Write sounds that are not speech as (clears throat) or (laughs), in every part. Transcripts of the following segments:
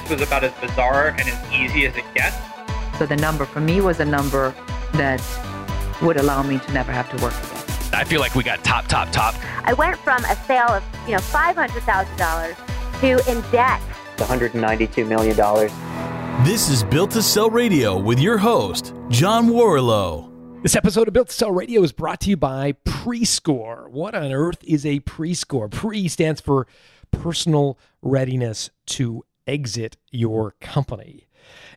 this was about as bizarre and as easy as it gets. So the number for me was a number that would allow me to never have to work again. I feel like we got top, top, top. I went from a sale of, you know, $500,000 to in debt. $192 million. This is Built to Sell Radio with your host, John Warrillow. This episode of Built to Sell Radio is brought to you by Prescore. What on earth is a Prescore? Pre stands for personal readiness to exit your company.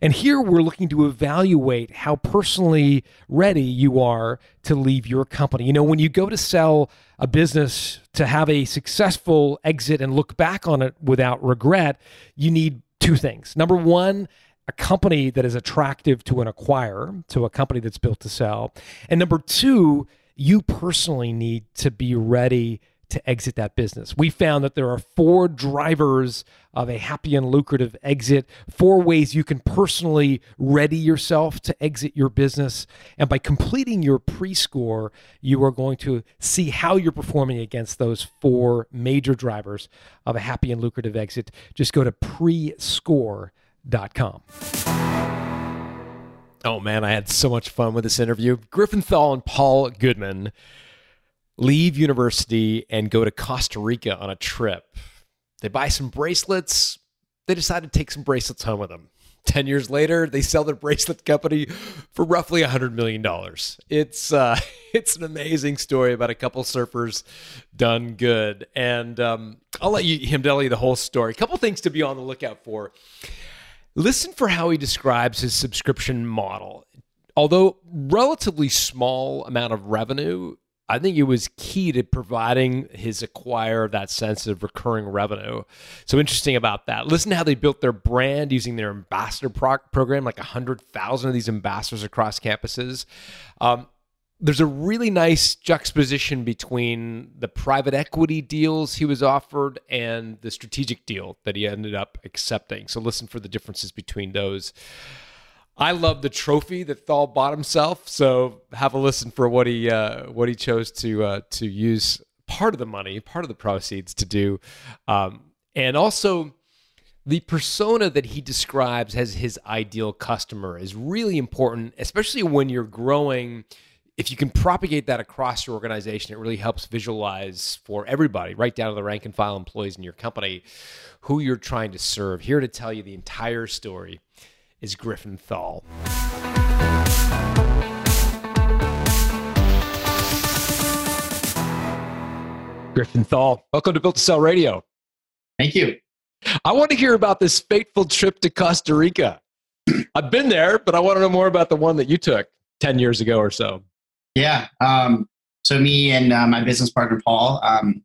And here we're looking to evaluate how personally ready you are to leave your company. You know, when you go to sell a business to have a successful exit and look back on it without regret, you need two things. Number one, a company that is attractive to an acquirer, to a company that's built to sell. And number two, you personally need to be ready to exit that business. We found that there are four drivers of a happy and lucrative exit, four ways you can personally ready yourself to exit your business. And by completing your pre score, you are going to see how you're performing against those four major drivers of a happy and lucrative exit. Just go to prescore.com. Oh man, I had so much fun with this interview. Griffin Thall and Paul Goodman leave university and go to Costa Rica on a trip. They buy some bracelets. They decide to take some bracelets home with them. 10 years later, they sell their bracelet company for roughly $100 million. It's, uh, (laughs) it's an amazing story about a couple surfers done good. And um, I'll let you, him tell you the whole story. A couple things to be on the lookout for. Listen for how he describes his subscription model. Although relatively small amount of revenue, I think it was key to providing his acquire that sense of recurring revenue. So interesting about that. Listen to how they built their brand using their ambassador pro- program, like 100,000 of these ambassadors across campuses. Um, there's a really nice juxtaposition between the private equity deals he was offered and the strategic deal that he ended up accepting. So listen for the differences between those. I love the trophy that Thall bought himself. So have a listen for what he uh, what he chose to uh, to use part of the money, part of the proceeds to do, um, and also the persona that he describes as his ideal customer is really important, especially when you're growing. If you can propagate that across your organization, it really helps visualize for everybody, right down to the rank and file employees in your company, who you're trying to serve. Here to tell you the entire story is Griffin Thall. Griffin Thall, welcome to Built to Sell Radio. Thank you. I want to hear about this fateful trip to Costa Rica. (clears throat) I've been there, but I want to know more about the one that you took 10 years ago or so. Yeah. Um, so, me and uh, my business partner, Paul, um,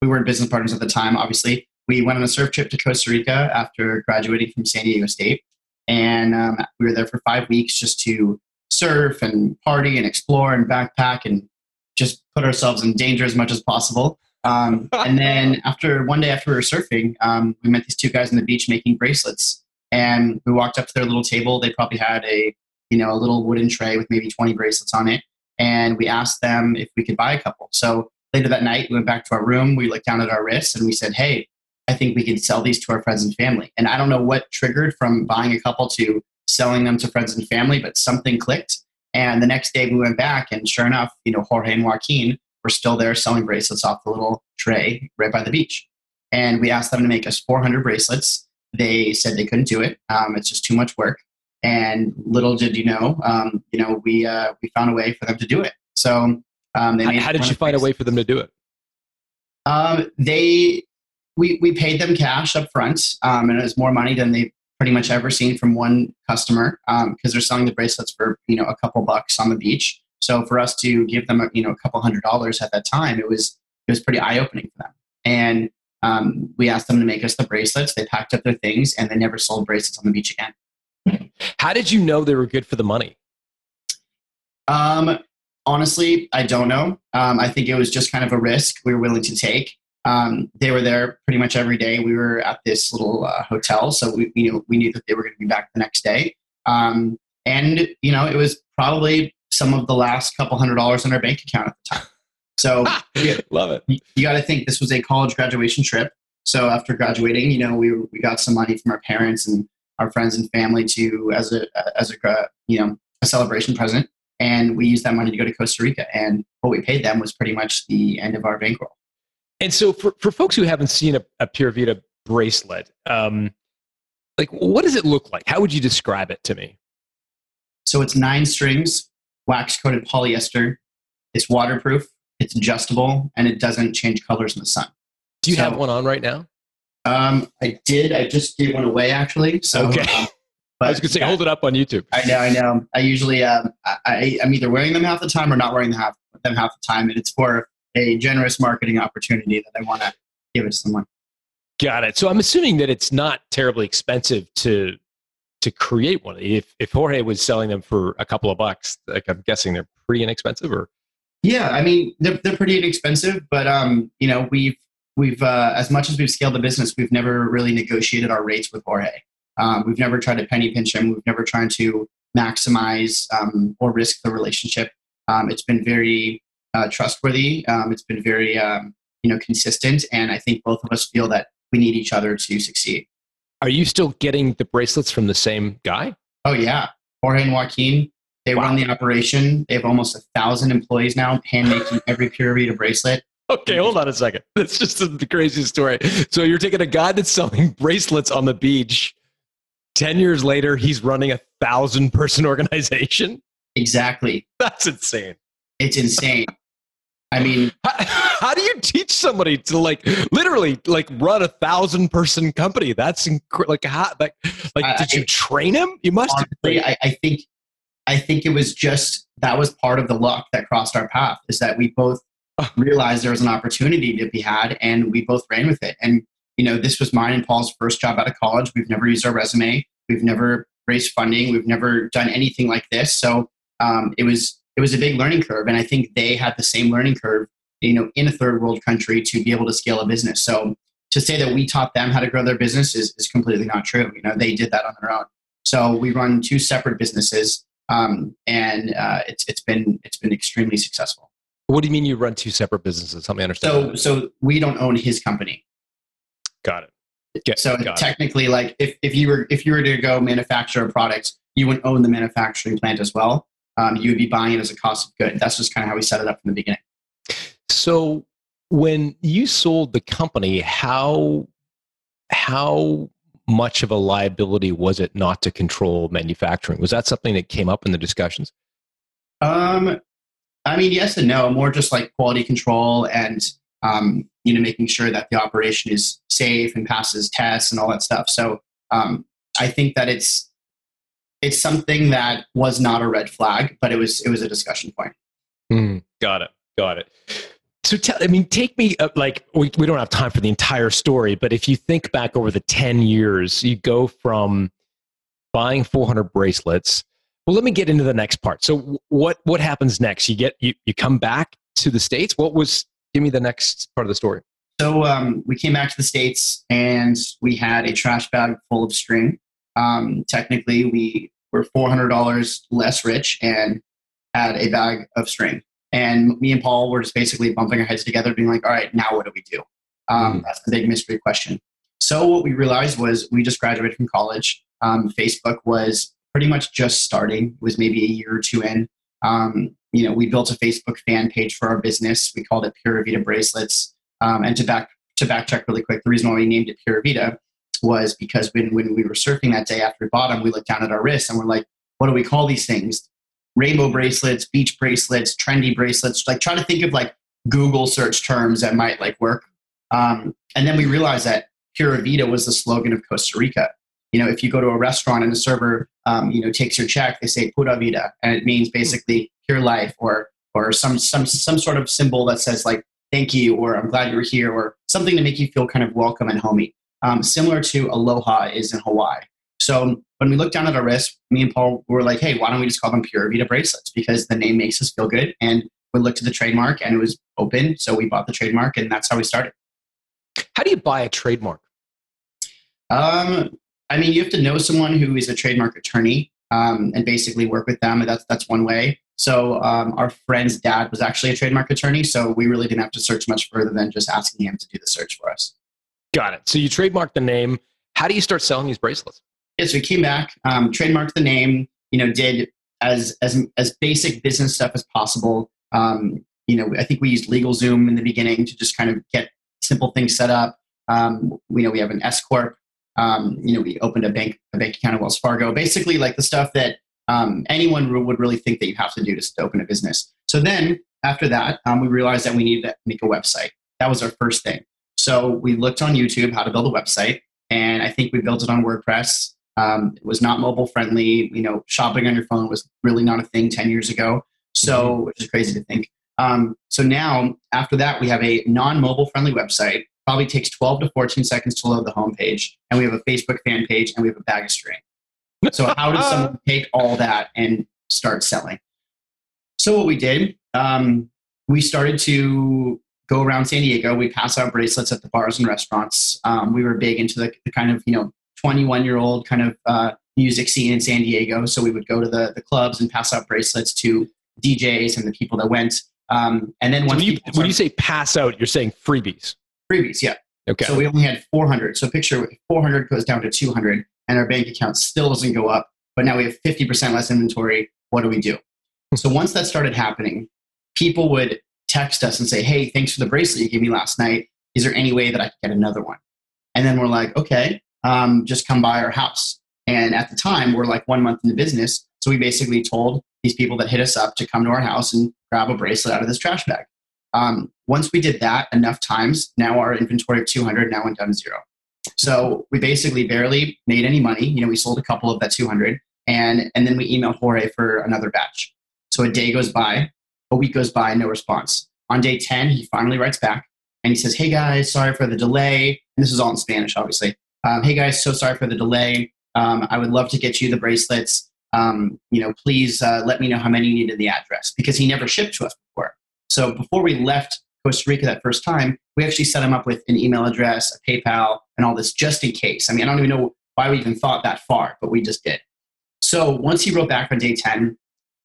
we weren't business partners at the time, obviously. We went on a surf trip to Costa Rica after graduating from San Diego State and um, we were there for five weeks just to surf and party and explore and backpack and just put ourselves in danger as much as possible. Um, (laughs) and then after one day after we were surfing, um, we met these two guys on the beach making bracelets. And we walked up to their little table. They probably had a you know a little wooden tray with maybe 20 bracelets on it. And we asked them if we could buy a couple. So later that night, we went back to our room. We looked down at our wrists and we said, "Hey, I think we could sell these to our friends and family. And I don't know what triggered from buying a couple to selling them to friends and family, but something clicked. And the next day we went back, and sure enough, you know, Jorge and Joaquin were still there selling bracelets off the little tray right by the beach. And we asked them to make us 400 bracelets. They said they couldn't do it. Um, it's just too much work. And little did you know, um, you know, we uh, we found a way for them to do it. So um, they. How, how did you find bracelets. a way for them to do it? Um, they we, we paid them cash up front, um, and it was more money than they've pretty much ever seen from one customer because um, they're selling the bracelets for you know a couple bucks on the beach. So for us to give them a, you know a couple hundred dollars at that time, it was it was pretty eye opening for them. And um, we asked them to make us the bracelets. They packed up their things and they never sold bracelets on the beach again. How did you know they were good for the money? Um, honestly, I don't know. Um, I think it was just kind of a risk we were willing to take. Um, they were there pretty much every day. We were at this little uh, hotel, so we, we, knew, we knew that they were going to be back the next day. Um, and you know, it was probably some of the last couple hundred dollars in our bank account at the time. So (laughs) love it. You, you got to think this was a college graduation trip. So after graduating, you know, we we got some money from our parents and our friends and family to as a as a you know a celebration present, and we used that money to go to Costa Rica. And what we paid them was pretty much the end of our bankroll. And so, for, for folks who haven't seen a, a Pura Vida bracelet, um, like what does it look like? How would you describe it to me? So it's nine strings, wax coated polyester. It's waterproof. It's adjustable, and it doesn't change colors in the sun. Do you So- have one on right now? Um, I did. I just gave one away actually. So, Okay. (laughs) um, (laughs) I was going to say, hold it up on YouTube. I know, I know. I usually, um, I, I, I'm either wearing them half the time or not wearing them half, them half the time, and it's for a generous marketing opportunity that I want to give it to someone. Got it. So I'm assuming that it's not terribly expensive to to create one. If if Jorge was selling them for a couple of bucks, like I'm guessing they're pretty inexpensive. Or Yeah, I mean they're they're pretty inexpensive, but um, you know we've we've uh, as much as we've scaled the business, we've never really negotiated our rates with Jorge. Um, we've never tried to penny pinch him. We've never tried to maximize um, or risk the relationship. Um, it's been very uh, trustworthy. Um, it's been very um, you know consistent, and I think both of us feel that we need each other to succeed. are you still getting the bracelets from the same guy? Oh yeah, Jorge and Joaquin. They Wow. run the operation. They have almost a thousand employees now, hand making every Pura Vida bracelet. Okay, hold on a second. (laughs) That's just the craziest story. So you're taking a guy that's selling bracelets on the beach. Ten years later, he's running a thousand person (laughs) organization. Exactly. That's insane. It's insane. I mean, How, how do you teach somebody to like literally like run a thousand person company? That's inc- like how like like I- did you I- train him? You must have. honestly, I, I think I think it was just that was part of the luck that crossed our path is that we both realized there was an opportunity to be had and we both ran with it. And you know, this was mine and Paul's first job out of college. We've never used our resume. We've never raised funding. We've never done anything like this. So um, it was it was a big learning curve, and I think they had the same learning curve, you know, in a third world country to be able to scale a business. So to say that we taught them how to grow their business is, is completely not true. You know, they did that on their own. So we run two separate businesses, um, and uh, it's it's been it's been extremely successful. What do you mean you run two separate businesses? Help me understand. So so we don't own his company. got it. Get, So got it. technically, like if, if you were if you were to go manufacture a product, you would own the manufacturing plant as well. Um, you would be buying it as a cost of good. That's just kind of how we set it up from the beginning. So when you sold the company, how how much of a liability was it not to control manufacturing? Was that something that came up in the discussions? Um, I mean, yes and no. More just like quality control and um, you know making sure that the operation is safe and passes tests and all that stuff. So um, I think that it's it's something that was not a red flag, but it was it was a discussion point. Hmm, got it. Got it. So tell, I mean, take me uh, like we, we don't have time for the entire story, but if you think back over the 10 years, you go from buying 400 bracelets. Well, let me get into the next part. So what, what happens next? You get, you, you come back to the States. What was, give me the next part of the story. So um, we came back to the states and we had a trash bag full of string. Um, technically, we were four hundred dollars less rich and had a bag of string. And me and Paul were just basically bumping our heads together, being like, "All right, now what do we do?" Um, That's the big mystery question. So what we realized was we just graduated from college. Um, Facebook was pretty much just starting. It was maybe a year or two in. Um, you know, we built a Facebook fan page for our business. We called it Pura Vida Bracelets. Um, and to back to backtrack really quick, the reason why we named it Pura Vida was because when when we were surfing that day after we bought we looked down at our wrists and we're like, "What do we call these things? Rainbow bracelets, beach bracelets, trendy bracelets." Like trying to think of like Google search terms that might like work. Um, and then we realized that Pura Vida was the slogan of Costa Rica. You know, if you go to a restaurant and the server, um, you know, takes your check, they say "Pura Vida," and it means basically pure life, or or some some some sort of symbol that says like "Thank you" or "I'm glad you're here," or something to make you feel kind of welcome and homey. Um, similar to Aloha is in Hawaii. So when we looked down at our wrist, me and Paul were like, "Hey, why don't we just call them Pura Vida bracelets?" Because the name makes us feel good, and we looked at the trademark and it was open, so we bought the trademark, and that's how we started. How do you buy a trademark? Um, I mean, you have to know someone who is a trademark attorney um, and basically work with them. And that's that's one way. So um, our friend's dad was actually a trademark attorney, so we really didn't have to search much further than just asking him to do the search for us. Got it. So you trademarked the name. How do you start selling these bracelets? Yeah, so we came back, um, trademarked the name, you know, did as as as basic business stuff as possible. Um, you know, I think we used LegalZoom in the beginning to just kind of get simple things set up. Um, you know, we have an S corp. Um, you know, we opened a bank a bank account at Wells Fargo. Basically, like the stuff that um, anyone would really think that you have to do to, to open a business. So then after that, um, we realized that we needed to make a website. That was our first thing. So we looked on YouTube how to build a website, and I think we built it on WordPress. Um, it was not mobile friendly. You know, shopping on your phone was really not a thing 10 years ago. So, Mm-hmm. which is crazy to think. Um, so now, after that, we have a non mobile friendly website. Probably takes 12 to 14 seconds to load the homepage. And we have a Facebook fan page and we have a bag of string. So, (laughs) how does someone take all that and start selling? So, what we did, um, we started to go around San Diego. We pass out bracelets at the bars and restaurants. Um, we were big into the, the kind of, you know, 21 year old kind of uh, music scene in San Diego. So we would go to the, the clubs and pass out bracelets to DJs and the people that went. Um, and then So when you, people when you say pass out, you're saying freebies. freebies, yeah. Okay. So we only had 400. So picture 400 goes down to 200 and our bank account still doesn't go up, but now we have 50% less inventory. What do we do? so once that started happening, people would text us and say, Hey, thanks for the bracelet you gave me last night. Is there any way that I could get another one? And then we're like, okay, um, just come by our house. And at the time, we're like one month in the business. So we basically told these people that hit us up to come to our house and grab a bracelet out of this trash bag. Um, once we did that enough times, now our inventory of 200 now went down to zero. So we basically barely made any money. You know, we sold a couple of that 200, and and then we emailed Jorge for another batch. So a day goes by, a week goes by, no response. On day 10, he finally writes back and he says, "Hey guys, sorry for the delay." And this is all in Spanish, obviously. Um, hey guys, so sorry for the delay. Um, I would love to get you the bracelets. Um, you know, please uh, let me know how many you need in the address because he never shipped to us before. So before we left Costa Rica that first time, we actually set him up with an email address, a PayPal, and all this just in case. I mean, I don't even know why we even thought that far, but we just did. So once he wrote back on day 10,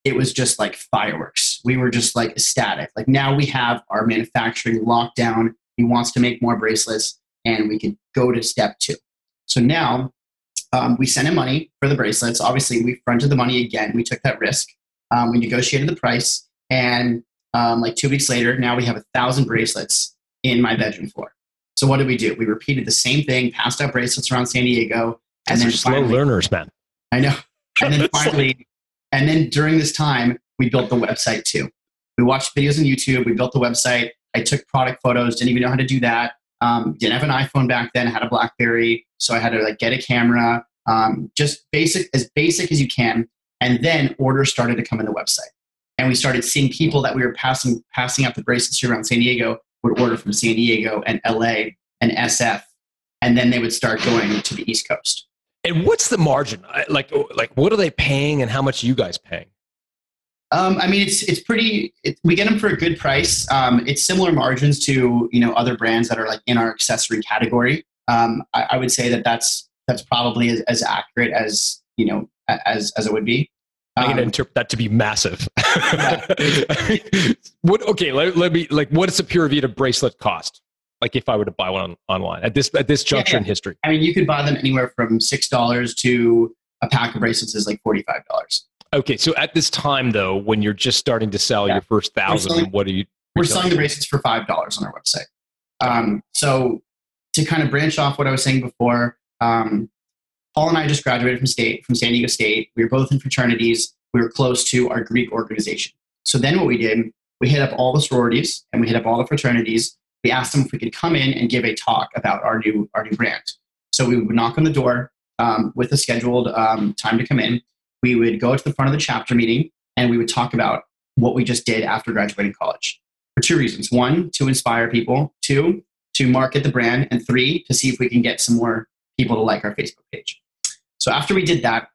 it was just like fireworks. We were just like ecstatic. Like now we have our manufacturing locked down. He wants to make more bracelets, and we could go to step two. So now um, we sent him money for the bracelets. Obviously, we fronted the money again. We took that risk. Um, we negotiated the price, and um, like two weeks later, now we have a thousand bracelets in my bedroom floor. So what did we do? We repeated the same thing, passed out bracelets around San Diego, and then are slow finally, learners, man. I know. And then (laughs) finally, and then during this time, we built the website too. We watched videos on YouTube. We built the website. I took product photos. Didn't even know how to do that. Um, didn't have an iPhone back then. Had a BlackBerry, so I had to like get a camera. Um, just basic, as basic as you can. And then orders started to come in the website, and we started seeing people that we were passing passing out the bracelets around San Diego would order from San Diego and LA and SF, and then they would start going to the East Coast. And what's the margin? Like, like what are they paying, and how much are you guys paying? Um, I mean, it's it's pretty. It, we get them for a good price. Um, it's similar margins to you know other brands that are like in our accessory category. Um, I, I would say that that's that's probably as, as accurate as you know as as it would be. I'm going to Um, interpret that to be massive. (laughs) what? Okay, let, let me like. What does a Pura Vida bracelet cost? Like, if I were to buy one on, online at this at this juncture yeah. in history. I mean, you could buy them anywhere from six dollars to a pack of bracelets is like forty five dollars. Okay, so at this time though, when you're just starting to sell Yeah. your first thousand, selling- what are you? We're selling the bracelets for five dollars on our website. Um, so to kind of branch off what I was saying before, um, Paul and I just graduated from state from San Diego State. We were both in fraternities. We were close to our Greek organization. So then what we did, we hit up all the sororities and we hit up all the fraternities. We asked them if we could come in and give a talk about our new our new brand. So we would knock on the door um, with a scheduled um, time to come in. We would go to the front of the chapter meeting and we would talk about what we just did after graduating college for two reasons. One, to inspire people. Two, to market the brand. And three, to see if we can get some more people to like our Facebook page. So after we did that,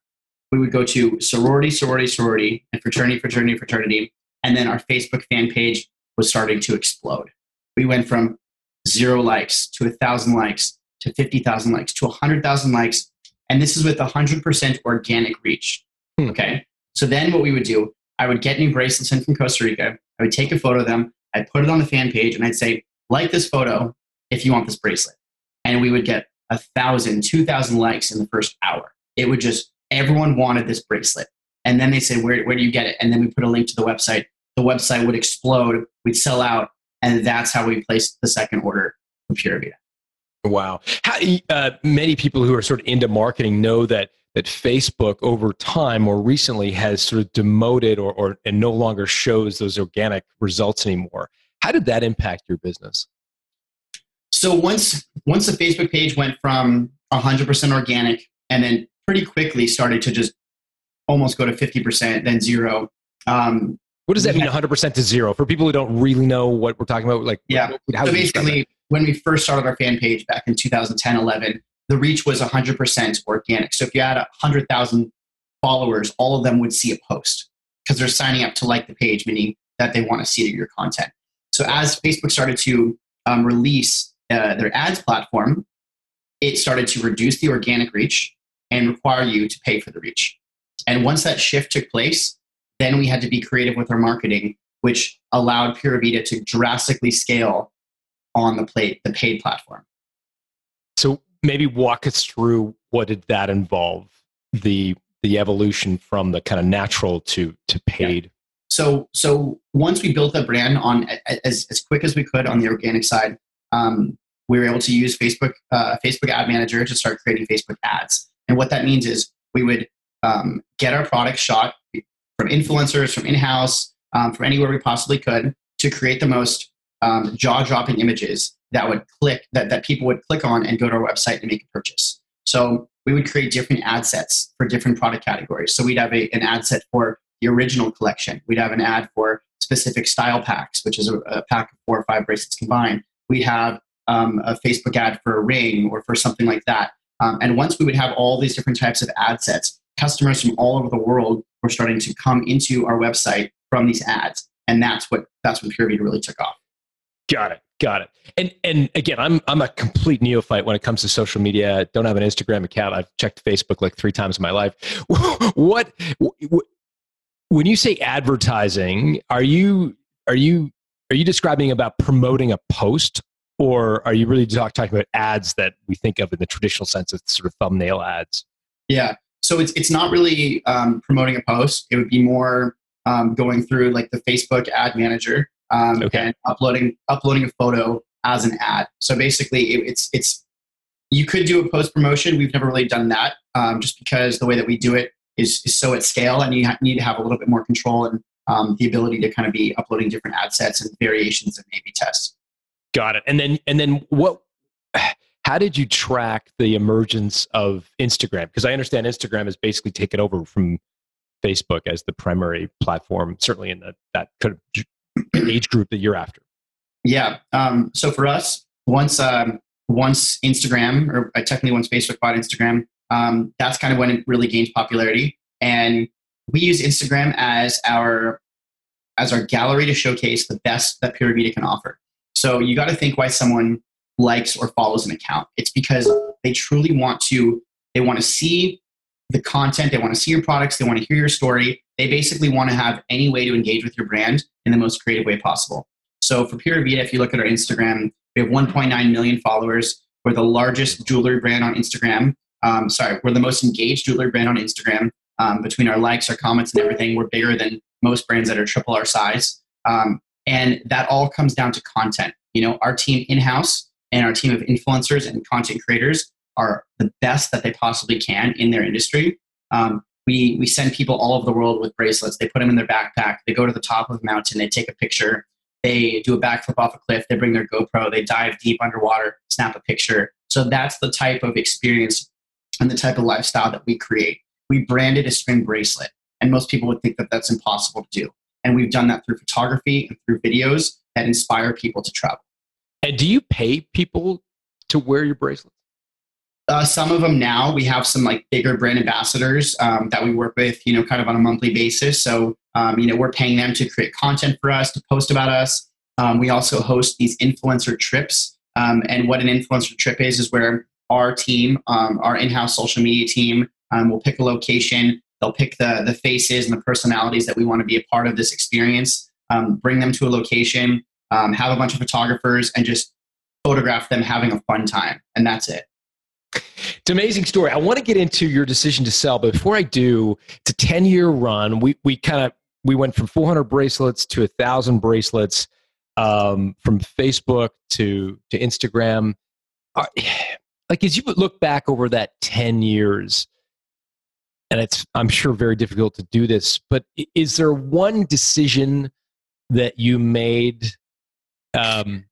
we would go to sorority, sorority, sorority, and fraternity, fraternity, fraternity. And then our Facebook fan page was starting to explode. We went from zero likes to a thousand likes to 50,000 likes to 100,000 likes. And this is with 100% organic reach. Hmm. Okay. So then what we would do, I would get new bracelets in from Costa Rica. I would take a photo of them. I'd put it on the fan page and I'd say, like this photo if you want this bracelet. and we would get a thousand, two thousand likes in the first hour. It would just everyone wanted this bracelet, and then they say, "Where where do you get it?" And then we put a link to the website. The website would explode. We'd sell out, and that's how we placed the second order for Pura Vida. Wow. How, uh, many people who are sort of into marketing know that that Facebook over time or recently has sort of demoted or, or and no longer shows those organic results anymore. How did that impact your business? So once once the Facebook page went from 100% organic and then pretty quickly started to just almost go to 50%, then zero. Um, what does that mean, 100% to zero? For people who don't really know what we're talking about, like, yeah. How so basically, when we first started our fan page back in 2010, 11, the reach was 100% organic. So if you had 100,000 followers, all of them would see a post because they're signing up to like the page, meaning that they want to see your content. So as Facebook started to um, release uh, their ads platform, it started to reduce the organic reach and require you to pay for the reach. And once that shift took place, then we had to be creative with our marketing, which allowed Pura Vida to drastically scale on the plate, the paid platform. So maybe walk us through what did that involve the the evolution from the kind of natural to to paid. Yeah. So so once we built the brand on as as quick as we could on the organic side, um, we were able to use Facebook uh, Facebook Ad Manager to start creating Facebook ads. And what that means is we would um, get our product shot from influencers, from in-house, um, from anywhere we possibly could to create the most um, jaw-dropping images that would click that, that people would click on and go to our website and make a purchase. So we would create different ad sets for different product categories. So we'd have a, an ad set for the original collection. We'd have an ad for specific style packs, which is a, a pack of four or five bracelets combined. We'd have um, a Facebook ad for a ring or for something like that. Um, and once we would have all these different types of ad sets, customers from all over the world were starting to come into our website from these ads, and that's what that's when Pura Vida really took off. Got it. Got it. And and again, I'm I'm a complete neophyte when it comes to social media. Don't have an Instagram account. I've checked Facebook like three times in my life. (laughs) what when you say advertising, are you are you are you describing about promoting a post or are you really talk, talking about ads that we think of in the traditional sense of sort of thumbnail ads? Yeah. So it's it's not really um, promoting a post. It would be more um, going through like the Facebook ad manager um, okay. and uploading uploading a photo as an ad. So basically, it, it's it's you could do a post promotion. We've never really done that, um, just because the way that we do it is, is so at scale, and you ha- need to have a little bit more control and um, the ability to kind of be uploading different ad sets and variations and A/B tests. Got it. And then and then what? How did you track the emergence of Instagram? Because I understand Instagram has basically taken over from Facebook as the primary platform, certainly in the, that kind of (clears throat) age group that you're after? Yeah. Um, so for us, once um, once Instagram, or uh, technically once Facebook bought Instagram, um, that's kind of when it really gained popularity. And we use Instagram as our as our gallery to showcase the best that Pura Vida can offer. So you got to think why someone likes or follows an account. It's because they truly want to they want to see the content, they want to see your products, they want to hear your story. They basically want to have any way to engage with your brand in the most creative way possible. So for Pura Vida, if you look at our Instagram, we have 1.9 million followers. We're the largest jewelry brand on Instagram. Um, sorry, we're the most engaged jewelry brand on Instagram. Um, between our likes, our comments, and everything, we're bigger than most brands that are triple our size. Um, and that all comes down to content. You know, our team in house and our team of influencers and content creators are the best that they possibly can in their industry. Um, we, we send people all over the world with bracelets. They put them in their backpack. They go to the top of a mountain. They take a picture. They do a backflip off a cliff. They bring their GoPro. They dive deep underwater, snap a picture. So that's the type of experience and the type of lifestyle that we create. We branded a string bracelet, and most people would think that that's impossible to do. And we've done that through photography and through videos that inspire people to travel. And do you pay people to wear your bracelet? Uh, some of them now we have some like bigger brand ambassadors um, that we work with, you know, kind of on a monthly basis. So, um, you know, we're paying them to create content for us, to post about us. Um, we also host these influencer trips. Um, and what an influencer trip is, is where our team, um, our in house social media team, um, will pick a location. They'll pick the, the faces and the personalities that we want to be a part of this experience, bring them to a location, have a bunch of photographers, and just photograph them having a fun time, and that's it. It's an amazing story. I want to get into your decision to sell, but before I do, it's a 10 year run. We, we kind of, we went from 400 bracelets to a thousand bracelets, um, from Facebook to, to Instagram. Are, (sighs) like as you look back over that 10 years, and it's, I'm sure very difficult to do this, but is there one decision that you made, um,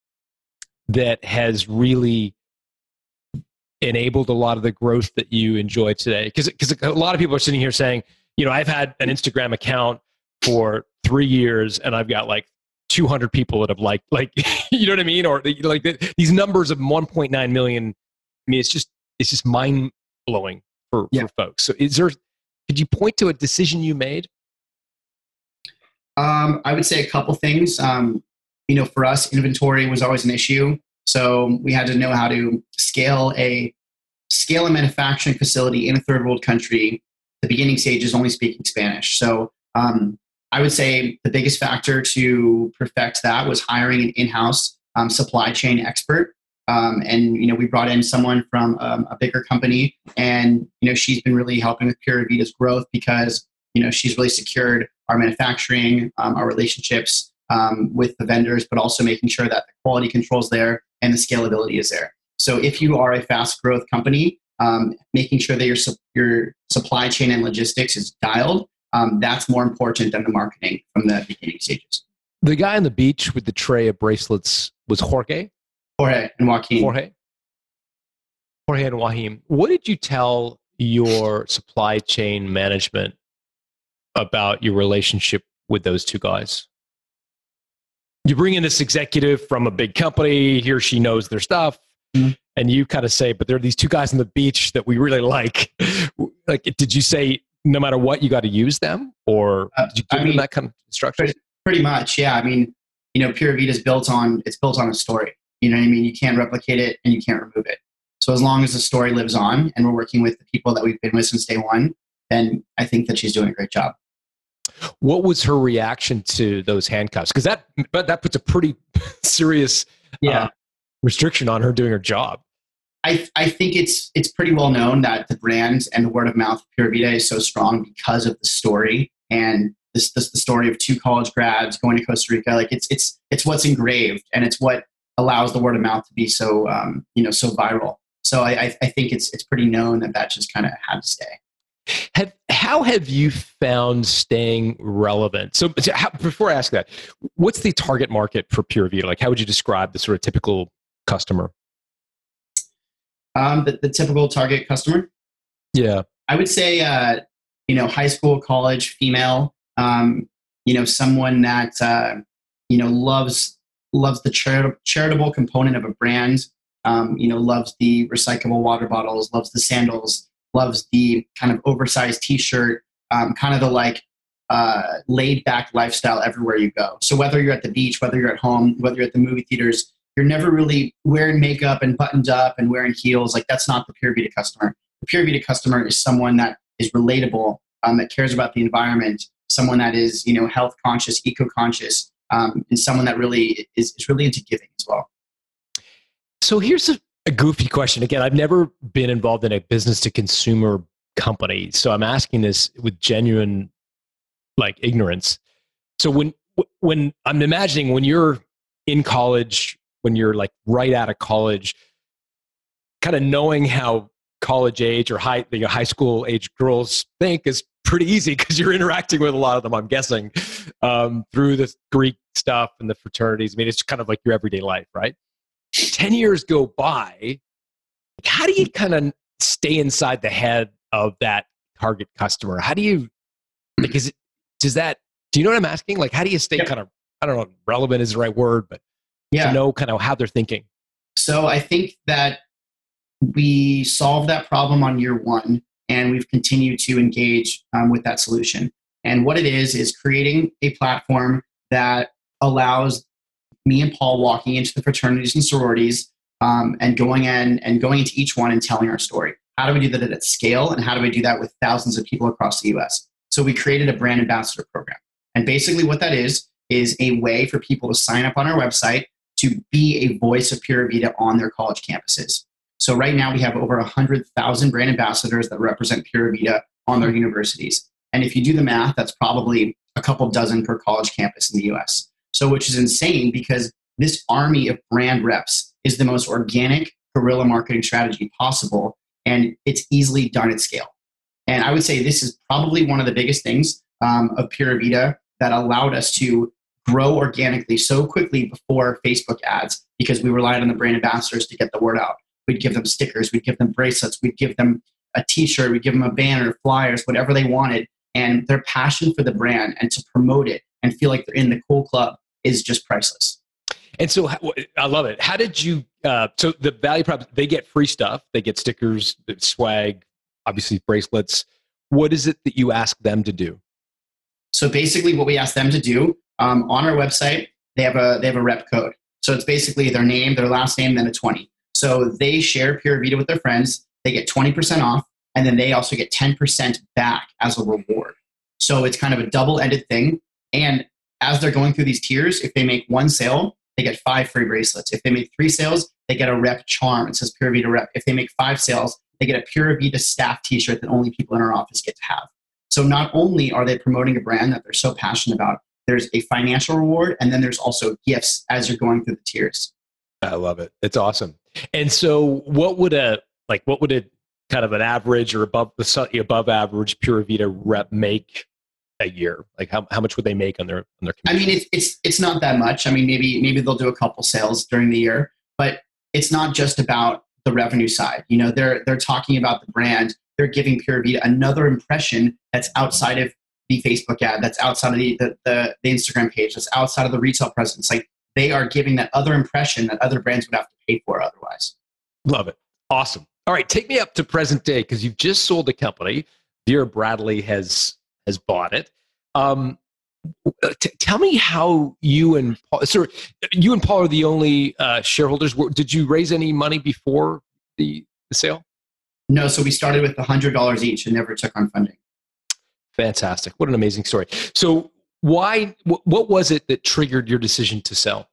that has really enabled a lot of the growth that you enjoy today? Because because a lot of people are sitting here saying, you know, I've had an Instagram account for three years and I've got like 200 people that have liked, like, (laughs) you know what I mean? Or like these numbers of 1.9 million. I mean, it's just it's just mind blowing for, yeah. for folks. So, is there? Could you point to a decision you made? Um, I would say a couple things. Um, you know, for us, inventory was always an issue. So we had to know how to scale a scale a manufacturing facility in a third world country. The beginning stage is only speaking Spanish. So um, I would say the biggest factor to perfect that was hiring an in-house um, supply chain expert. Um, and you know, we brought in someone from um, a bigger company, and you know, she's been really helping with Pura Vida's growth because you know she's really secured our manufacturing, um, our relationships um, with the vendors, but also making sure that the quality controls there and the scalability is there. So if you are a fast growth company, um, making sure that your, your supply chain and logistics is dialed, um, that's more important than the marketing from the beginning stages. The guy on the beach with the tray of bracelets was Jorge? Jorge and Joaquin. Jorge. Jorge and Joaquin. What did you tell your supply chain management about your relationship with those two guys? You bring in this executive from a big company, he or she knows their stuff, mm-hmm. and you kind of say, but there are these two guys on the beach that we really like. (laughs) like, did you say no matter what, you got to use them, or uh, did you give I them that kind of instruction? Pretty, pretty, much, yeah. I mean, you know, Pura Vida is built on it's built on a story. You know what I mean? You can't replicate it and you can't remove it. So as long as the story lives on, and we're working with the people that we've been with since day one, then I think that she's doing a great job. What was her reaction to those handcuffs? Because that but that puts a pretty (laughs) serious yeah. Uh, restriction on her doing her job. I, I think it's it's pretty well known that the brand and the word of mouth of Pura Vida is so strong because of the story and this, this the story of two college grads going to Costa Rica. Like it's it's it's what's engraved and it's what allows the word of mouth to be so um, you know so viral. So I, I think it's it's pretty known that that just kind of had to stay. Have how have you found staying relevant? So, how, before I ask that, what's the target market for Vida? Like, how would you describe the sort of typical customer? Um, the, the typical target customer. Yeah, I would say, uh, you know, high school, college, female. Um, you know, someone that uh, you know loves loves the chari- charitable component of a brand. Um, you know, loves the recyclable water bottles, loves the sandals loves the kind of oversized t-shirt, um, kind of the like uh, laid back lifestyle everywhere you go. So whether you're at the beach, whether you're at home, whether you're at the movie theaters, you're never really wearing makeup and buttoned up and wearing heels. Like that's not the Pura Vida customer. The Pura Vida customer is someone that is relatable, um, that cares about the environment, someone that is you know health conscious, eco conscious, um, and someone that really is, is really into giving as well. So here's a a goofy question. Again, I've never been involved in a business to consumer company, so I'm asking this with genuine like ignorance. So when when I'm imagining when you're in college, when you're like right out of college, kind of knowing how college age or high you know, high school age girls think is pretty easy (laughs) because you're interacting with a lot of them. I'm guessing um, through the Greek stuff and the fraternities. I mean, it's kind of like your everyday life, right? 10 years go by. How do you kind of stay inside the head of that target customer? How do you, like, is it, does that, do you know what I'm asking? Like, how do you stay kind of, I don't know, relevant is the right word, but yeah. to know kind of how they're thinking? So I think that we solved that problem on year one and we've continued to engage um, with that solution. And what it is, is creating a platform that allows me and Paul walking into the fraternities and sororities um, and going in and going into each one and telling our story. How do we do that at scale, and how do we do that with thousands of people across the U.S.? So we created a brand ambassador program, and basically what that is is a way for people to sign up on our website to be a voice of Pura Vida on their college campuses. So right now we have over 100,000 brand ambassadors that represent Pura Vida on their universities. And if you do the math, that's probably a couple dozen per college campus in the US. So, which is insane because this army of brand reps is the most organic guerrilla marketing strategy possible. And it's easily done at scale. And I would say this is probably one of the biggest things um, of Pura Vida that allowed us to grow organically so quickly before Facebook ads because we relied on the brand ambassadors to get the word out. We'd give them stickers, we'd give them bracelets, we'd give them a t shirt, we'd give them a banner, flyers, whatever they wanted. And their passion for the brand and to promote it and feel like they're in the cool club is just priceless. And so I love it. How did you? Uh, so the value prop, they get free stuff. They get stickers, swag, obviously bracelets. What is it that you ask them to do? So basically, what we ask them to do um, on our website, they have a they have a rep code. So it's basically their name, their last name, then a twenty. So they share Pura Vida with their friends. They get twenty percent off, and then they also get ten percent back as a reward. So it's kind of a double ended thing. And as they're going through these tiers, if they make one sale, they get five free bracelets. If they make three sales, they get a rep charm. It says Pura Vida rep. If they make five sales, they get a Pura Vida staff t shirt that only people in our office get to have. So not only are they promoting a brand that they're so passionate about, there's a financial reward, and then there's also gifts as you're going through the tiers. I love it. It's awesome. And so, what would a like what would a kind of an average or above the above average Pura Vida rep make a year? Like how, how much would they make on their on their? I mean, it's it's it's not that much. I mean, maybe maybe they'll do a couple sales during the year, but it's not just about the revenue side. You know, they're they're talking about the brand. They're giving Vida another impression that's outside of the Facebook ad, that's outside of the, the, the, the Instagram page, that's outside of the retail presence. Like they are giving that other impression that other brands would have to pay for otherwise. Love it. Awesome. All right, take me up to present day because you've just sold a company. Vera Bradley has has bought it. Um, t- tell me how you and Paul, sorry, you and Paul are the only uh, shareholders. Did you raise any money before the, the sale? No, so we started with hundred dollars each and never took on funding. Fantastic! What an amazing story. So, why? What was it that triggered your decision to sell?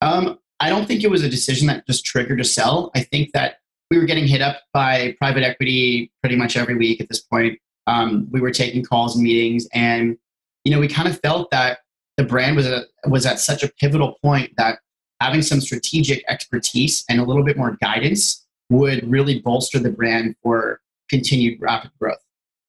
Um, I don't think it was a decision that just triggered a sell. I think that we were getting hit up by private equity pretty much every week at this point. Um, we were taking calls and meetings, and you know, we kind of felt that the brand was a, was at such a pivotal point that having some strategic expertise and a little bit more guidance would really bolster the brand for continued rapid growth.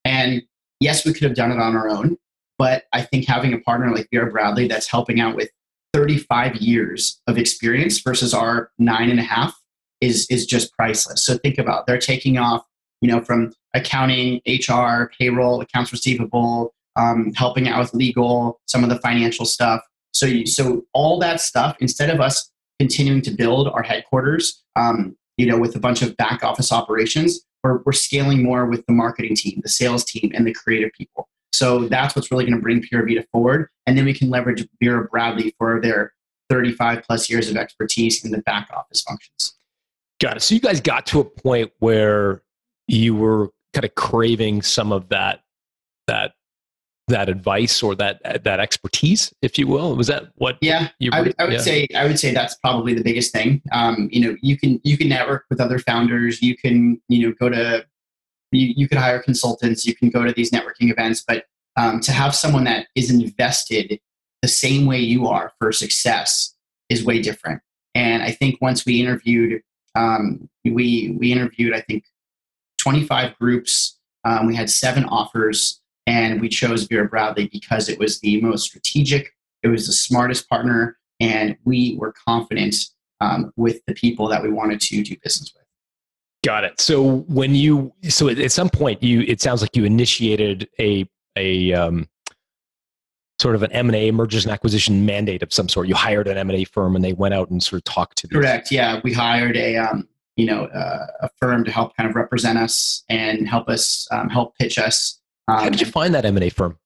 And yes, we could have done it on our own, but I think having a partner like Vera Bradley that's helping out with 35 years of experience versus our nine and a half is is just priceless. So think about they're taking off, you know, from accounting, HR, payroll, accounts receivable, um, helping out with legal, some of the financial stuff. So, you, so all that stuff, instead of us continuing to build our headquarters, um, you know, with a bunch of back office operations, we're, we're scaling more with the marketing team, the sales team, and the creative people. So that's what's really going to bring Pura Vida forward. And then we can leverage Vera Bradley for their 35 plus years of expertise in the back office functions. Got it. So you guys got to a point where you were kind of craving some of that that that advice or that that expertise, if you will? Was that what? Yeah, you I would, I would yeah. say I would say that's probably the biggest thing. Um, you know, you can you can network with other founders. You can you know go to you, you could hire consultants. You can go to these networking events, but um, to have someone that is invested the same way you are for success is way different. And I think once we interviewed, um, we we interviewed I think 25 groups. Um, we had seven offers and we chose Vera Bradley because it was the most strategic, it was the smartest partner, and we were confident um, with the people that we wanted to do business with. Got it. So when you so at some point you it sounds like you initiated a a um, sort of an M and A mergers and acquisition mandate of some sort. You hired an M and A firm and they went out and sort of talked to. These. Correct. Yeah, we hired a um, you know uh, a firm to help kind of represent us and help us um, help pitch us um, How did you find that M and A firm?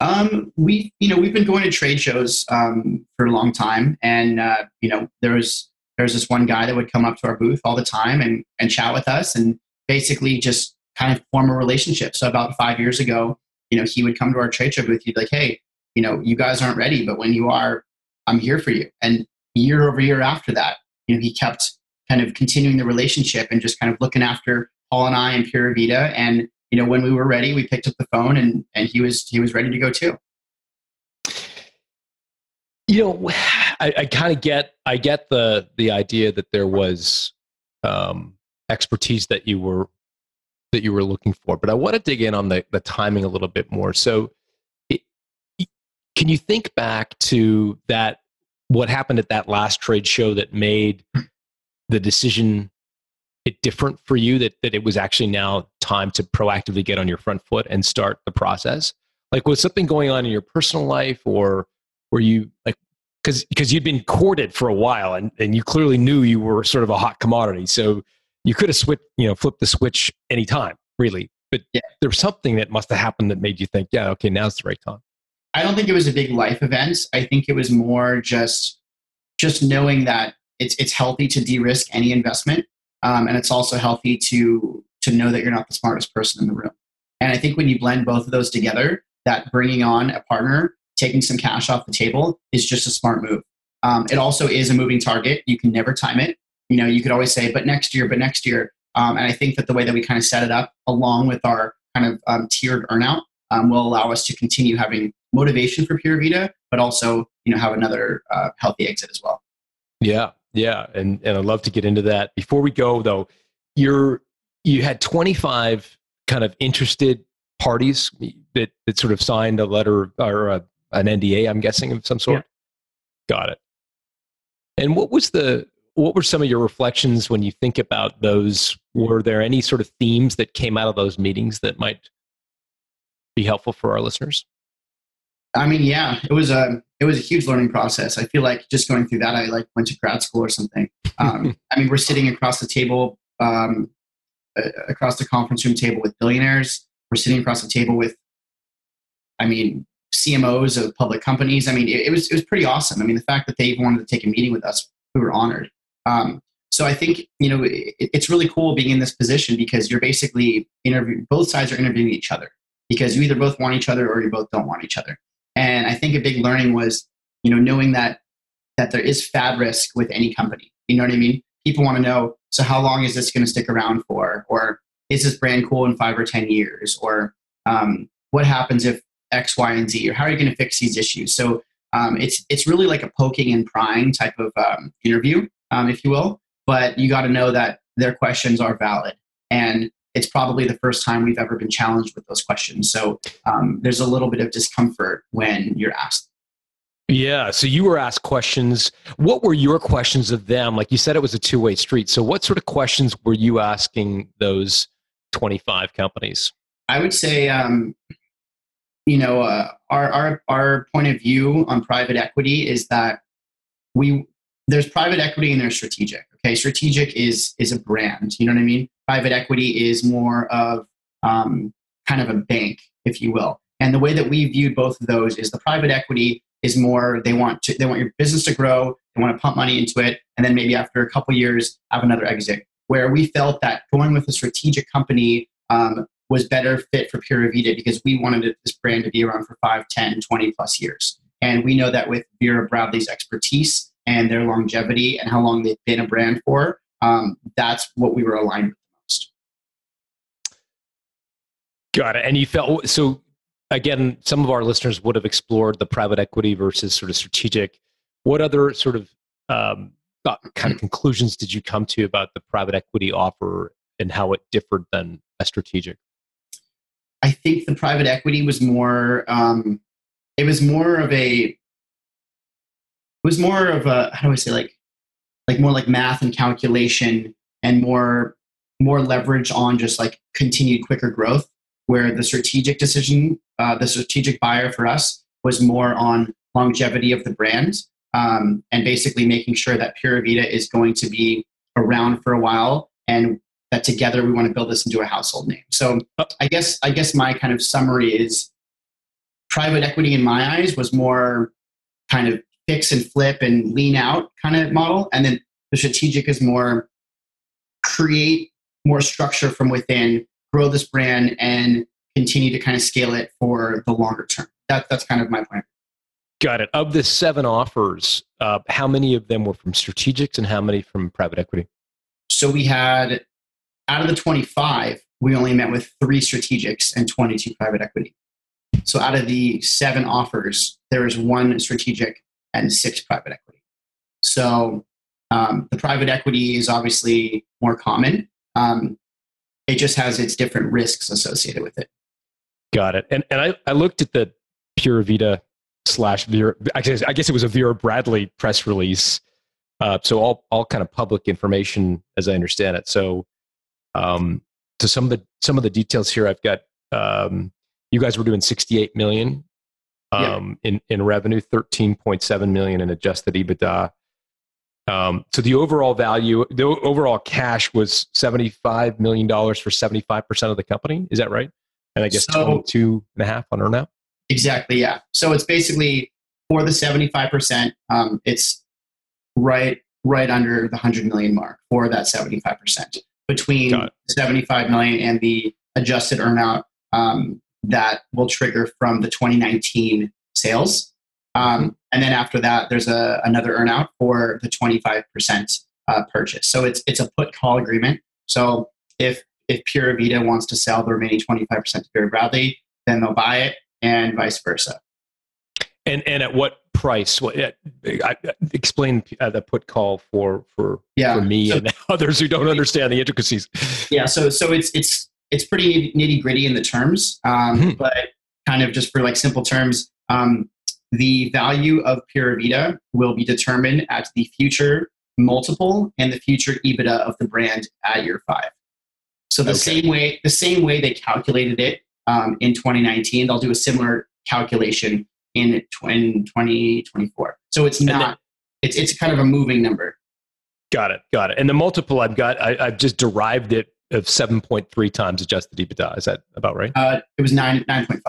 Um, we, you know, we've been going to trade shows um, for a long time, and uh, you know, there was there's this one guy that would come up to our booth all the time and and chat with us, and basically just kind of form a relationship. So about five years ago, you know, he would come to our trade show booth. He'd be like, "Hey, you know, you guys aren't ready, but when you are, I'm here for you." And year over year after that, you know, he kept kind of continuing the relationship and just kind of looking after Paul and I and Pura Vida. And you know, when we were ready, we picked up the phone and and he was he was ready to go too. You know, I, I kind of get I get the the idea that there was um, expertise that you were that you were looking for, but I want to dig in on the the timing a little bit more. So, can you think back to that? What happened at that last trade show that made the decision it different for you that that it was actually now time to proactively get on your front foot and start the process? Like, was something going on in your personal life, or were you like because because you'd been courted for a while and, and you clearly knew you were sort of a hot commodity so you could have switched you know flipped the switch anytime really but yeah. there was something that must have happened that made you think yeah okay now's the right time i don't think it was a big life event i think it was more just just knowing that it's it's healthy to de-risk any investment um, and it's also healthy to to know that you're not the smartest person in the room and i think when you blend both of those together that bringing on a partner taking some cash off the table is just a smart move. Um, it also is a moving target. You can never time it. You know, you could always say, but next year, but next year. Um, and I think that the way that we kind of set it up, along with our kind of um, tiered earnout, um, will allow us to continue having motivation for Pura Vida, but also, you know, have another uh, healthy exit as well. Yeah, yeah, and and I'd love to get into that. Before we go, though, you're you had 25 kind of interested parties that that sort of signed a letter or a an NDA, I'm guessing of some sort. Yeah. Got it. And what was the what were some of your reflections when you think about those? Were there any sort of themes that came out of those meetings that might be helpful for our listeners? I mean, yeah, it was a it was a huge learning process. I feel like just going through that, I like went to grad school or something. Um, (laughs) I mean, we're sitting across the table, um, across the conference room table with billionaires. We're sitting across the table with, I mean, CMOs of public companies. I mean, it, it, was it was pretty awesome. I mean, the fact that they even wanted to take a meeting with us, we were honored. Um, so I think you know it, it's really cool being in this position because you're basically interviewing. Both sides are interviewing each other because you either both want each other or you both don't want each other. And I think a big learning was you know knowing that that there is fad risk with any company. You know what I mean? People want to know. So how long is this going to stick around for? Or is this brand cool in five or ten years? Or um, what happens if X, Y, and Z, or how are you going to fix these issues? So um, it's it's really like a poking and prying type of um, interview, um, if you will. But you got to know that their questions are valid, and it's probably the first time we've ever been challenged with those questions. So um, there's a little bit of discomfort when you're asked. Yeah. So you were asked questions. What were your questions of them? Like you said, it was a two way street. So what sort of questions were you asking those 25 companies? I would say um, you know, uh, our, our, our point of view on private equity is that we, there's private equity and there's strategic. Okay. Strategic is, is a brand. You know what I mean? Private equity is more of um, kind of a bank, if you will. And the way that we viewed both of those is the private equity is more they want to they want your business to grow they want to pump money into it and then maybe after a couple years have another exit where we felt that going with a strategic company um, was better fit for Pura Vida because we wanted this brand to be around for 5, 10, 20 plus years. And we know that with Vera Bradley's expertise and their longevity and how long they've been a brand for, um, that's what we were aligned with the most. Got it. And you felt so again, some of our listeners would have explored the private equity versus sort of strategic. What other sort of um, kind of conclusions did you come to about the private equity offer and how it differed than a strategic? I think the private equity was more. Um, it was more of a. It was more of a how do I say like, like more like math and calculation and more more leverage on just like continued quicker growth. Where the strategic decision, uh, the strategic buyer for us was more on longevity of the brand um, and basically making sure that Pura Vida is going to be around for a while and that together we want to build this into a household name. So I guess I guess my kind of summary is private equity in my eyes was more kind of fix and flip and lean out kind of model, and then the strategic is more create more structure from within, grow this brand, and continue to kind of scale it for the longer term. That, that's kind of my point. Got it. Of the seven offers, uh, how many of them were from strategics and how many from private equity? So we had out of the 25, we only met with three strategics and 22 private equity. So out of the seven offers, there is one strategic and six private equity. So um, the private equity is obviously more common. Um, it just has its different risks associated with it. Got it. And and I, I looked at the Pura Vida slash Vera. I guess, I guess it was a Vera Bradley press release. Uh, so all all kind of public information as I understand it. So um, to some of the some of the details here, I've got um, you guys were doing 68 million um, yeah. in in revenue, 13.7 million in adjusted EBITDA. Um, so the overall value, the overall cash was 75 million dollars for 75 percent of the company. Is that right? And I guess so, 22 and a half on earnout. Exactly. Yeah. So it's basically for the 75 percent. Um, it's right right under the 100 million mark for that 75 percent between 75 million and the adjusted earnout um, that will trigger from the 2019 sales. Um, and then after that, there's a, another earnout for the 25% uh, purchase. So it's, it's a put call agreement. So if, if Pura Vida wants to sell the remaining 25% to Vera Bradley, then they'll buy it and vice versa. And, and at what price? What, uh, I, explain uh, the put call for for, yeah. for me so, and (laughs) others who don't understand the intricacies. Yeah, so so it's it's it's pretty nitty gritty in the terms, um, hmm. but kind of just for like simple terms, um, the value of Pura Vida will be determined at the future multiple and the future EBITDA of the brand at year five. So the okay. same way the same way they calculated it um, in 2019, they'll do a similar calculation in, in 2024. So it's not, it's, it's kind of a moving number. Got it. Got it. And the multiple I've got, I, have just derived it of 7.3 times adjusted EBITDA. Is that about right? Uh, it was 9, 9.5.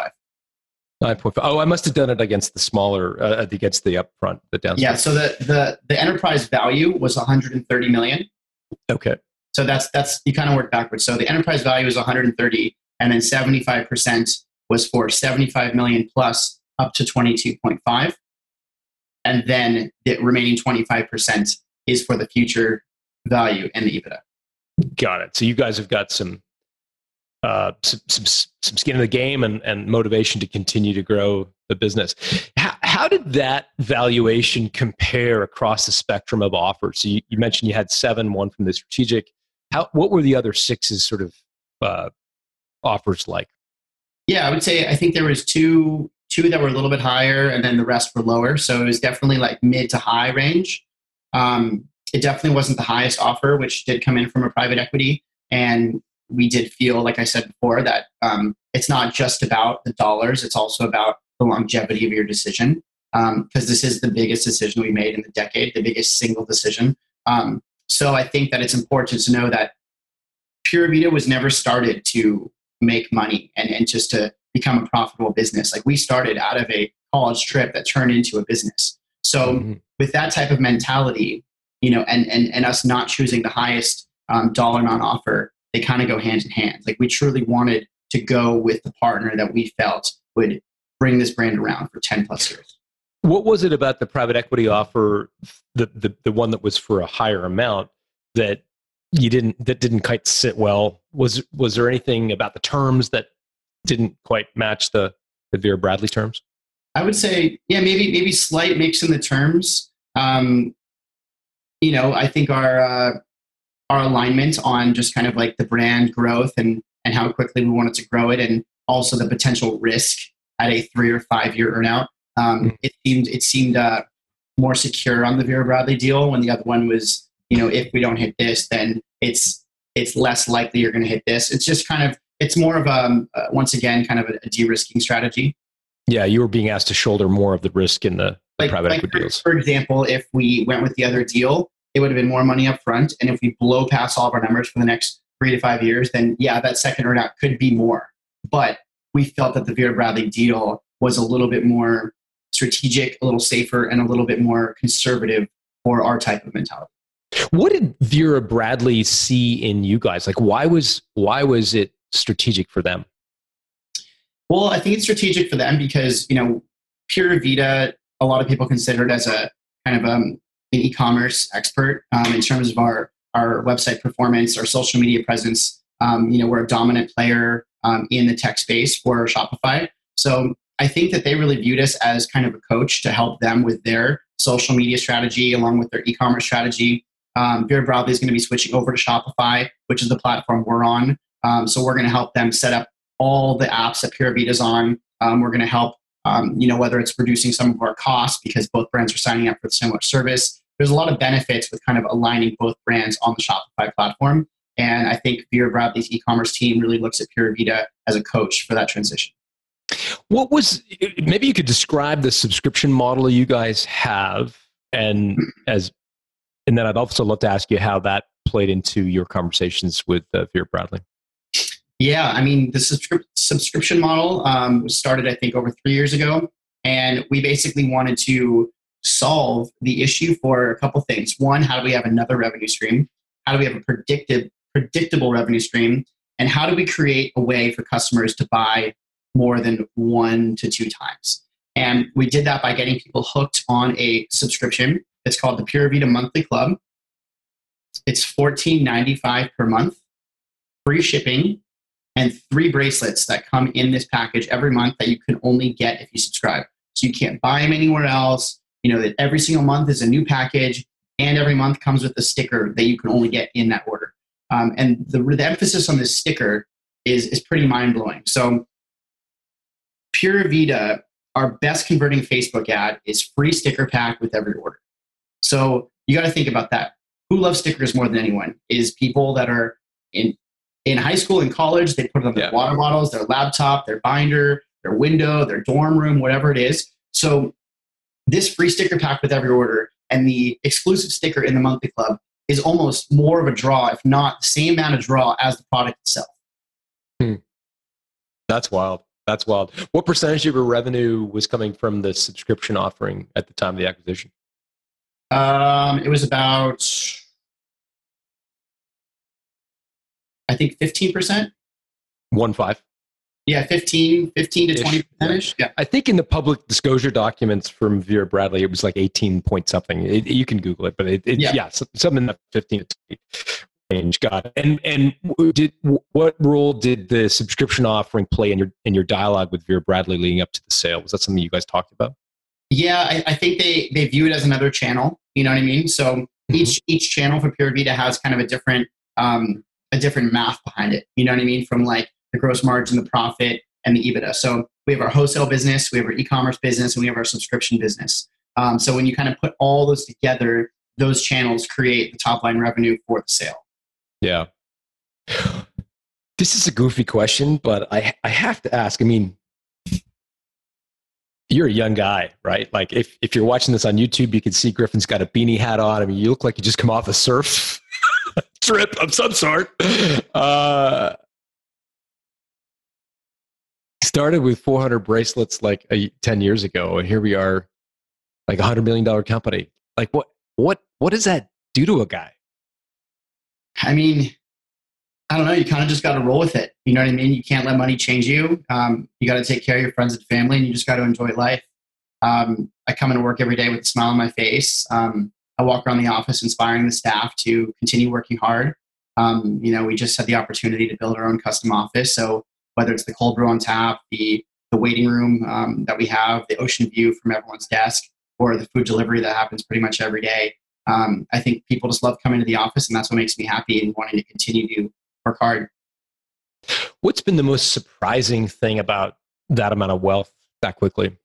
9.5. Oh, I must have done it against the smaller, uh, against the upfront, the downstairs. Yeah. So the, the, the enterprise value was 130 million. Okay. So that's, that's, you kind of work backwards. So the enterprise value is 130 and then 75% was for 75 million plus up to 22.5 and then the remaining 25% is for the future value and the ebitda got it so you guys have got some uh, some, some, some skin in the game and, and motivation to continue to grow the business. How, how did that valuation compare across the spectrum of offers? So you, you, mentioned you had seven, one from the strategic. How, what were the other sixes sort of uh, offers like? Yeah, I would say I think there was two two that were a little bit higher, and then the rest were lower. So it was definitely like mid to high range. Um, it definitely wasn't the highest offer, which did come in from a private equity. And we did feel, like I said before, that um, it's not just about the dollars, it's also about the longevity of your decision. Because um, this is the biggest decision we made in the decade, the biggest single decision. Um, so I think that it's important to know that Pura Vida was never started to make money and, and just to become a profitable business. Like we started out of a college trip that turned into a business. So mm-hmm. with that type of mentality, you know, and and and us not choosing the highest um, dollar amount offer, they kind of go hand in hand. Like we truly wanted to go with the partner that we felt would bring this brand around for 10 plus years. What was it about the private equity offer, the, the, the one that was for a higher amount that you didn't, that didn't quite sit well? Was, was there anything about the terms that didn't quite match the, the Vera Bradley terms? I would say, yeah, maybe maybe slight mix in the terms. Um, you know, I think our uh, our alignment on just kind of like the brand growth and and how quickly we wanted to grow it, and also the potential risk at a three or five year earnout. Um, mm-hmm. It seemed it seemed uh, more secure on the Vera Bradley deal when the other one was, you know, if we don't hit this, then it's it's less likely you're going to hit this. It's just kind of it's more of a um, uh, once again kind of a, a, de-risking strategy. Yeah, you were being asked to shoulder more of the risk in the, like, private like equity for, deals. For example, if we went with the other deal, it would have been more money up front, and if we blow past all of our numbers for the next three to five years, then yeah, that second earnout could be more. But we felt that the Vera Bradley deal was a little bit more strategic, a little safer, and a little bit more conservative for our type of mentality. What did Vera Bradley see in you guys? Like, why was why was it strategic for them? Well, I think it's strategic for them because, you know, Pura Vida a lot of people considered as a kind of um, an e-commerce expert um, in terms of our our website performance, our social media presence. Um, you know, we're a dominant player um, in the tech space for Shopify. So I think that they really viewed us as kind of a coach to help them with their social media strategy along with their e-commerce strategy. Um, is going to be switching over to Shopify, which is the platform we're on. Um, so we're going to help them set up all the apps that Pura Vida's on. Um, we're going to help, um, you know, whether it's reducing some of our costs because both brands are signing up for the similar service. There's a lot of benefits with kind of aligning both brands on the Shopify platform. And I think Vera Bradley's e-commerce team really looks at Pura Vida as a coach for that transition. What was maybe you could describe the subscription model you guys have, and as, and then I'd also love to ask you how that played into your conversations with uh, Vera Bradley. Yeah, I mean, the subscri- subscription model um, started, I think, over three years ago. And we basically wanted to solve the issue for a couple things. One, how do we have another revenue stream? How do we have a predictive, predictable revenue stream? And how do we create a way for customers to buy more than one to two times? And we did that by getting people hooked on a subscription. It's called the Pura Vida Monthly Club. It's $14.95 per month, free shipping, and three bracelets that come in this package every month that you can only get if you subscribe. So you can't buy them anywhere else. You know that every single month is a new package, and every month comes with a sticker that you can only get in that order. Um, and the, the emphasis on this sticker is is pretty mind blowing. So Pura Vida, our best converting Facebook ad is free sticker pack with every order. So you got to think about that. Who loves stickers more than anyone? Is people that are in in high school and college, they put it on their yeah. water bottles, their laptop, their binder, their window, their dorm room, whatever it is. So this free sticker pack with every order and the exclusive sticker in the monthly club is almost more of a draw, if not the same amount of draw as the product itself. Hmm. That's wild. That's wild. What percentage of your revenue was coming from the subscription offering at the time of the acquisition? Um, it was about I think 15%. One five. Yeah, 15, 15 to 20 percent Yeah. I think in the public disclosure documents from Vera Bradley, it was like 18 point something. It, you can Google it, but it, it yeah. yeah, something in that 15 to 20 range. Got it. And, and did, what role did the subscription offering play in your, in your dialogue with Vera Bradley leading up to the sale? Was that something you guys talked about? Yeah, I, I think they, they view it as another channel. You know what I mean? So mm-hmm. each, each channel for Pura Vida has kind of a different, um, a different math behind it. You know what I mean? From like the gross margin, the profit, and the EBITDA. So we have our wholesale business, we have our e-commerce business, and we have our subscription business. Um, so when you kind of put all those together, those channels create the top line revenue for the sale. Yeah. This is a goofy question, but I I have to ask. I mean, you're a young guy, right? Like if, if you're watching this on YouTube, you can see Griffin's got a beanie hat on. I mean, you look like you just come off a surf (laughs) trip of some sort. Uh, started with 400 bracelets like a, 10 years ago, and here we are, like a hundred million dollar company. Like what? What? What does that do to a guy? I mean, I don't know. You kind of just got to roll with it. You know what I mean? You can't let money change you. Um, you got to take care of your friends and family, and you just got to enjoy life. Um, I come into work every day with a smile on my face. Um, I walk around the office inspiring the staff to continue working hard. Um, you know, we just had the opportunity to build our own custom office. So whether it's the cold brew on tap, the the waiting room um, that we have, the ocean view from everyone's desk, or the food delivery that happens pretty much every day. Um, I think people just love coming to the office, and that's what makes me happy and wanting to continue to work hard. What's been the most surprising thing about that amount of wealth that quickly?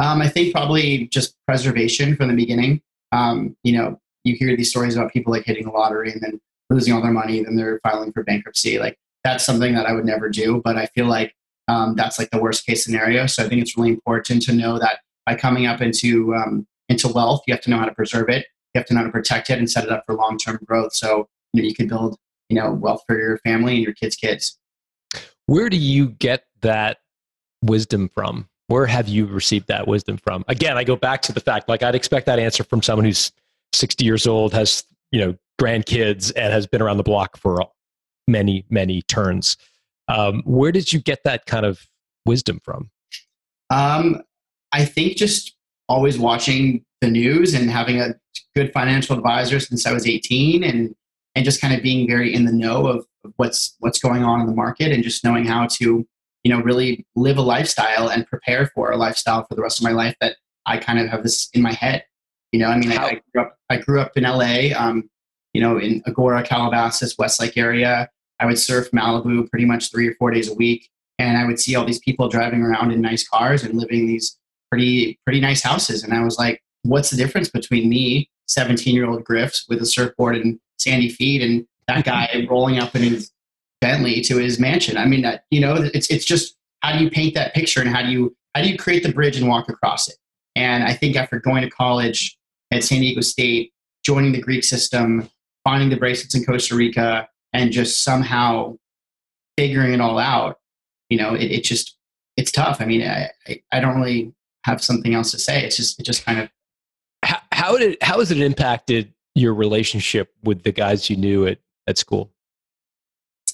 Um, I think probably just preservation from the beginning. Um, you know, you hear these stories about people like hitting the lottery and then losing all their money, then they're filing for bankruptcy. Like that's something that I would never do, but I feel like um, that's like the worst case scenario. So I think it's really important to know that by coming up into um, into wealth, you have to know how to preserve it. You have to know how to protect it and set it up for long term growth. So you know you can build you know wealth for your family and your kids' kids. Where do you get that wisdom from? Where have you received that wisdom from? Again, I go back to the fact like I'd expect that answer from someone who's 60 years old, has you know grandkids, and has been around the block for many many turns. Um, where did you get that kind of wisdom from? Um, I think just always watching the news and having a good financial advisor since I was 18 and and just kind of being very in the know of, what's what's going on in the market and just knowing how to you know really live a lifestyle and prepare for a lifestyle for the rest of my life that I kind of have this in my head. You know, I mean, I, I grew up I grew up in LA, um, you know, in Agoura Calabasas, Westlake area. I would surf Malibu pretty much three or four days a week, and I would see all these people driving around in nice cars and living these pretty pretty nice houses. And I was like, what's the difference between me, 17 year old Griffs with a surfboard and sandy feet, and that guy (laughs) rolling up in his Bentley to his mansion? I mean, you know, it's it's just how do you paint that picture and how do you how do you create the bridge and walk across it? And I think after going to college at San Diego State, joining the Greek system, finding the bracelets in Costa Rica, and just somehow figuring it all out, you know, it, it just it's tough. I mean, I, I don't really have something else to say. It's just it just kind of how, how did how has it impacted your relationship with the guys you knew at at school?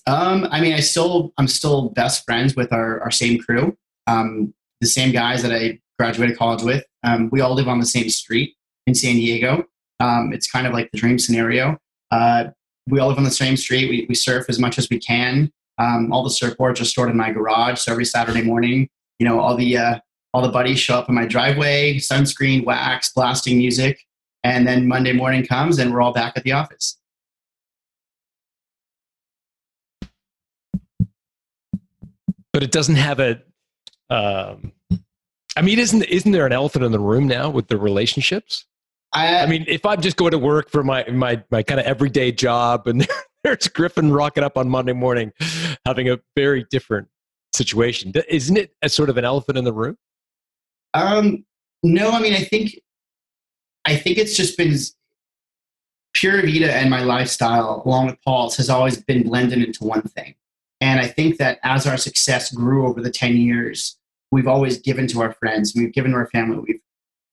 Um, I mean, I still I'm still best friends with our our same crew, um, the same guys that I graduated college with. Um, we all live on the same street in San Diego. Um, it's kind of like the dream scenario. Uh, we all live on the same street. We, we surf as much as we can. Um, all the surfboards are stored in my garage. So every Saturday morning, you know, all the uh, all the buddies show up in my driveway, sunscreen, wax, blasting music, and then Monday morning comes and we're all back at the office. But it doesn't have a. Um, I mean, isn't isn't there an elephant in the room now with the relationships? I, I mean, if I'm just going to work for my my my kind of everyday job, and (laughs) there's Griffin rocking up on Monday morning, having a very different situation, isn't it a sort of an elephant in the room? Um, no, I mean, I think, I think it's just been Pura Vida and my lifestyle, along with Paul's, has always been blended into one thing. And I think that as our success grew over the 10 years, we've always given to our friends, we've given to our family, we've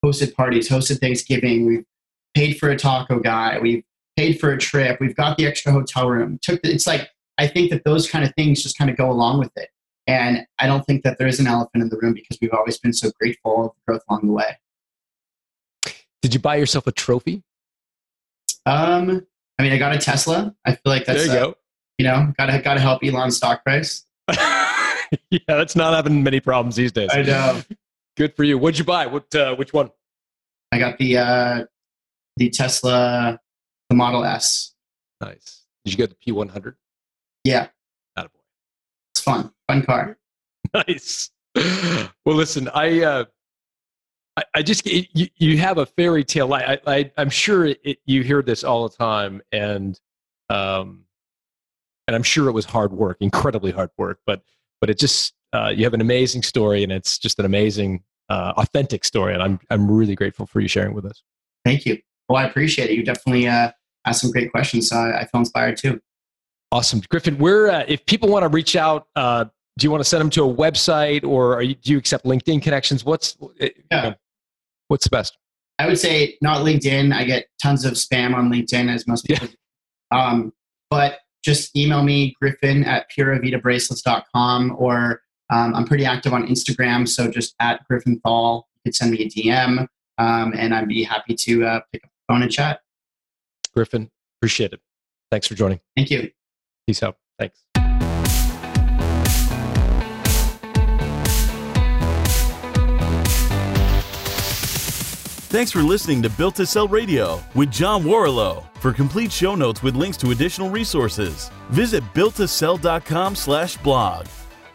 hosted parties, hosted Thanksgiving, we've paid for a taco guy, we've paid for a trip, we've got the extra hotel room. Took the, it's like I think that those kind of things just kind of go along with it. And I don't think that there is an elephant in the room because we've always been so grateful of the growth along the way. Did you buy yourself a trophy? Um, I mean, I got a Tesla. I feel like that's there you go. You know, gotta gotta help Elon's stock price. (laughs) yeah, that's not having many problems these days. I know. Good for you. What'd you buy? What? Uh, which one? I got the uh, the Tesla, the Model S. Nice. Did you get the P100? Yeah. Attaboy. It's fun. Fun car. (laughs) nice. Well, listen, I, uh, I, I just it, you, you have a fairy tale. I, I, I'm sure it, you hear this all the time, and um, and I'm sure it was hard work, incredibly hard work. But but it just uh, you have an amazing story, and it's just an amazing, uh, authentic story, and I'm I'm really grateful for you sharing with us. Thank you. Well, I appreciate it. You definitely uh, asked some great questions, so I, I feel inspired too. Awesome, Griffin. Where uh, if people want to reach out, uh, do you want to send them to a website, or you, do you accept LinkedIn connections? What's yeah. You know, what's the best? I would say not LinkedIn. I get tons of spam on LinkedIn, as most people. Yeah. Um, but just email me griffin at puravidabracelets.com or um, I'm pretty active on Instagram, so just at Griffin Thall. You could send me a DM, um, and I'd be happy to uh, pick up the phone and chat. Griffin, appreciate it. Thanks for joining. Thank you. Peace out. Thanks. Thanks for listening to Built to Sell Radio with John Warrillow. For complete show notes with links to additional resources, visit builttosell.com slash blog.